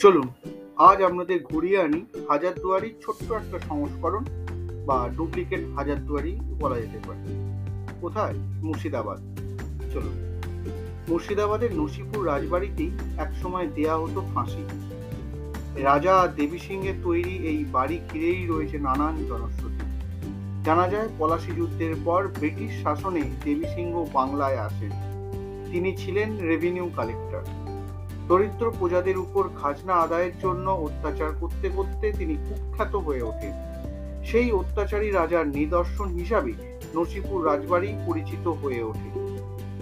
চলুন, আজ আপনাদের ঘুরিয়ে আনি হাজারদুয়ারির ছোট্ট একটা সংস্করণ বা ডুপ্লিকেট হাজারদুয়ারি বলা যেতে পারে। কোথায়? মুর্শিদাবাদ। চলুন। মুর্শিদাবাদের নসিপুর রাজবাড়িতেই একসময় দেয়া হতো ফাঁসি। রাজা দেবী সিংহের তৈরি এই বাড়ি ঘিরেই রয়েছে নানান জনশ্রুতি। জানা যায়, পলাশী যুদ্ধের পর ব্রিটিশ শাসনে দেবী সিংহ বাংলায় আসেন। তিনি ছিলেন রেভিনিউ কালেক্টর দরিদ্র প্রজাদের উপর খাজনা আদায়ের জন্য অত্যাচার করতে করতে তিনি কুখ্যাত হয়ে ওঠেন। সেই অত্যাচারী রাজার নিদর্শন হিসাবে নসিপুর রাজবাড়ি পরিচিত হয়ে ওঠে।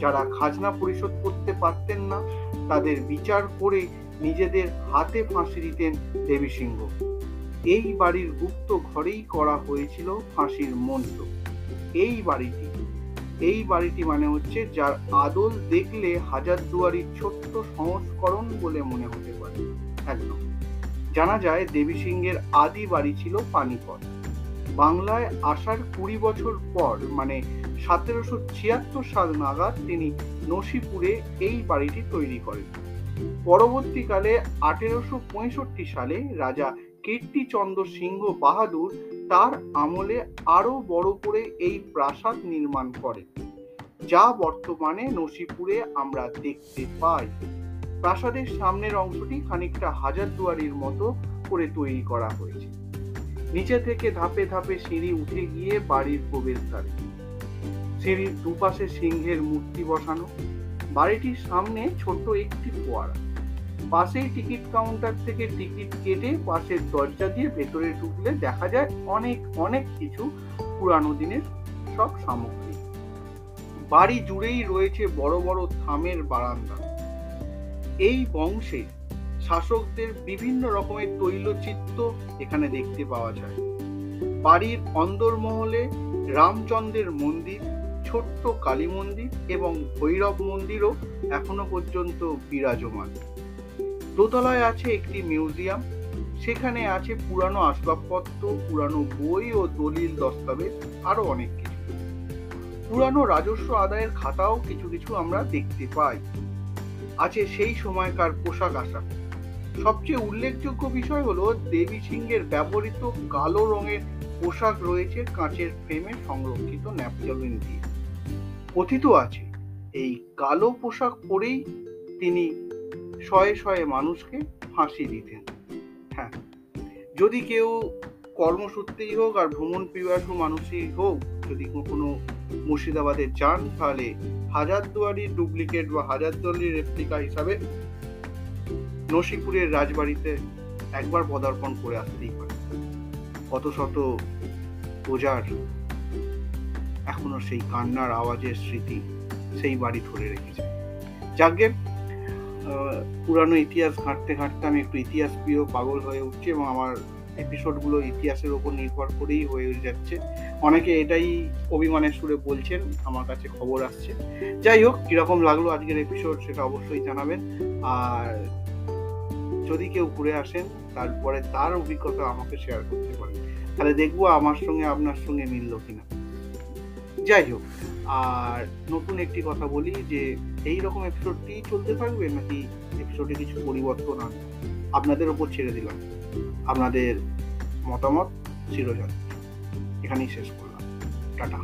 যারা খাজনা পরিশোধ করতে পারতেন না, তাদের বিচার করে নিজেদের হাতে ফাঁসি দিতেন দেবী সিংহ। এই বাড়ির গুপ্ত ঘরেই করা হয়েছিল ফাঁসির মন্ত্র এই বাড়িটি এই বাড়িটি মানে হচ্ছে যার আদল দেখলে হাজারদুয়ারির ছোট্ট সংস্করণ বলে মনে হতে পারে। একদম। জানা যায় দেবী সিংহের আদি বাড়ি ছিল পানিপথ। বাংলায় আসার কুড়ি বছর পর মানে সতেরোশো ছিয়াত্তর সাল নাগাদ, তিনি নসিপুরে এই বাড়িটি তৈরি করেন। পরবর্তীকালে আঠেরোশো পঁয়ষট্টি সালে রাজা কীর্তিচন্দ্র সিংহ বাহাদুর তার আমলে আরও বড় করে এই প্রাসাদ নির্মাণ করে, যা বর্তমানে নসিপুরে আমরা দেখতে পাই। প্রাসাদের সামনের অংশটি খানিকটা হাজারদুয়ারির মতো করে তৈরি করা হয়েছে। নিচে থেকে ধাপে ধাপে সিঁড়ি উঠে গিয়ে বাড়ির প্রবেশদ্বারে সিঁড়ির দুপাশে সিংহের মূর্তি বসানো, বাড়িটির সামনে ছোট্ট একটি ফোয়ারা। পাশেই টিকিট কাউন্টার থেকে টিকিট কেটে পাশের দরজা দিয়ে ভেতরে ঢুকলে দেখা যায় অনেক অনেক কিছু পুরানো দিনের সব সামগ্রী। বাড়ি জুড়েই রয়েছে বড় বড় থামের বারান্দা। এই বংশে শাসকদের বিভিন্ন রকমের তৈলচিত্র এখানে দেখতে পাওয়া যায়। বাড়ির অন্দরমহলে রামচন্দ্রের মন্দির, ছোট্ট কালী মন্দির এবং ভৈরব মন্দিরও এখনও পর্যন্ত বিরাজমান। দোতলায় আছে একটি মিউজিয়াম। সেখানে আছে পুরানো আসবাবপত্র, পুরানো বই ও দলিল দস্তাবেজ, আরও অনেক কিছু। পুরানো রাজস্ব আদায়ের খাতাও কিছু কিছু আমরা দেখতে পাই। আছে সেই সময়কার পোশাক আশাক। সবচেয়ে উল্লেখযোগ্য বিষয় হলো, দেবী সিংহের ব্যবহৃত কালো রঙের পোশাক রয়েছে কাঁচের ফ্রেমে সংরক্ষিত ন্যাপথলিন দিয়ে। কথিত আছে, এই কালো পোশাক পরেই তিনি শয়ে শয়ে মানুষকে ফাঁসি দিতেন। হ্যাঁ যদি কেউ কর্মসূত্রেই হোক আর ভ্রমণ পিপাসু মানুষই হোক, যদি কোনো মুর্শিদাবাদে যান, তাহলে হাজারদুয়ারির ডুপ্লিকেট বা হাজারদুয়ারির রেপ্লিকা হিসাবে নসিপুরের রাজবাড়িতে একবার পদার্পণ করে আসতেই পারে। কত শত প্রজার এখনও সেই কান্নার আওয়াজের স্মৃতি সেই বাড়ি ধরে রেখেছে। যাকে পুরানো ইতিহাস ঘাঁটতে ঘাঁটতে আমি একটু ইতিহাস প্রিয় পাগল হয়ে উঠছি এবং আমার এপিসোডগুলো ইতিহাসের ওপর নির্ভর করেই হয়ে যাচ্ছে। অনেকে এটাই অভিমানের সুরে বলছেন, আমার কাছে খবর আসছে। যাই হোক, কীরকম লাগল আজকের এপিসোড সেটা অবশ্যই জানাবেন। আর যদি কেউ ঘুরে আসেন, তারপরে তার অভিজ্ঞতা আমাকে শেয়ার করতে পারেন। তাহলে দেখব আমার সঙ্গে আপনার সঙ্গে মিলল কিনা। যাই হোক, আর নতুন একটি কথা বলি যে সেই রকম এপিসোডটি চলতে থাকবে নাকি এপিসোডে কিছু পরিবর্তন আনবে আপনাদের ওপর ছেড়ে দিলাম? আপনাদের মতামত চিরজন এখানেই শেষ করলাম। টাটা।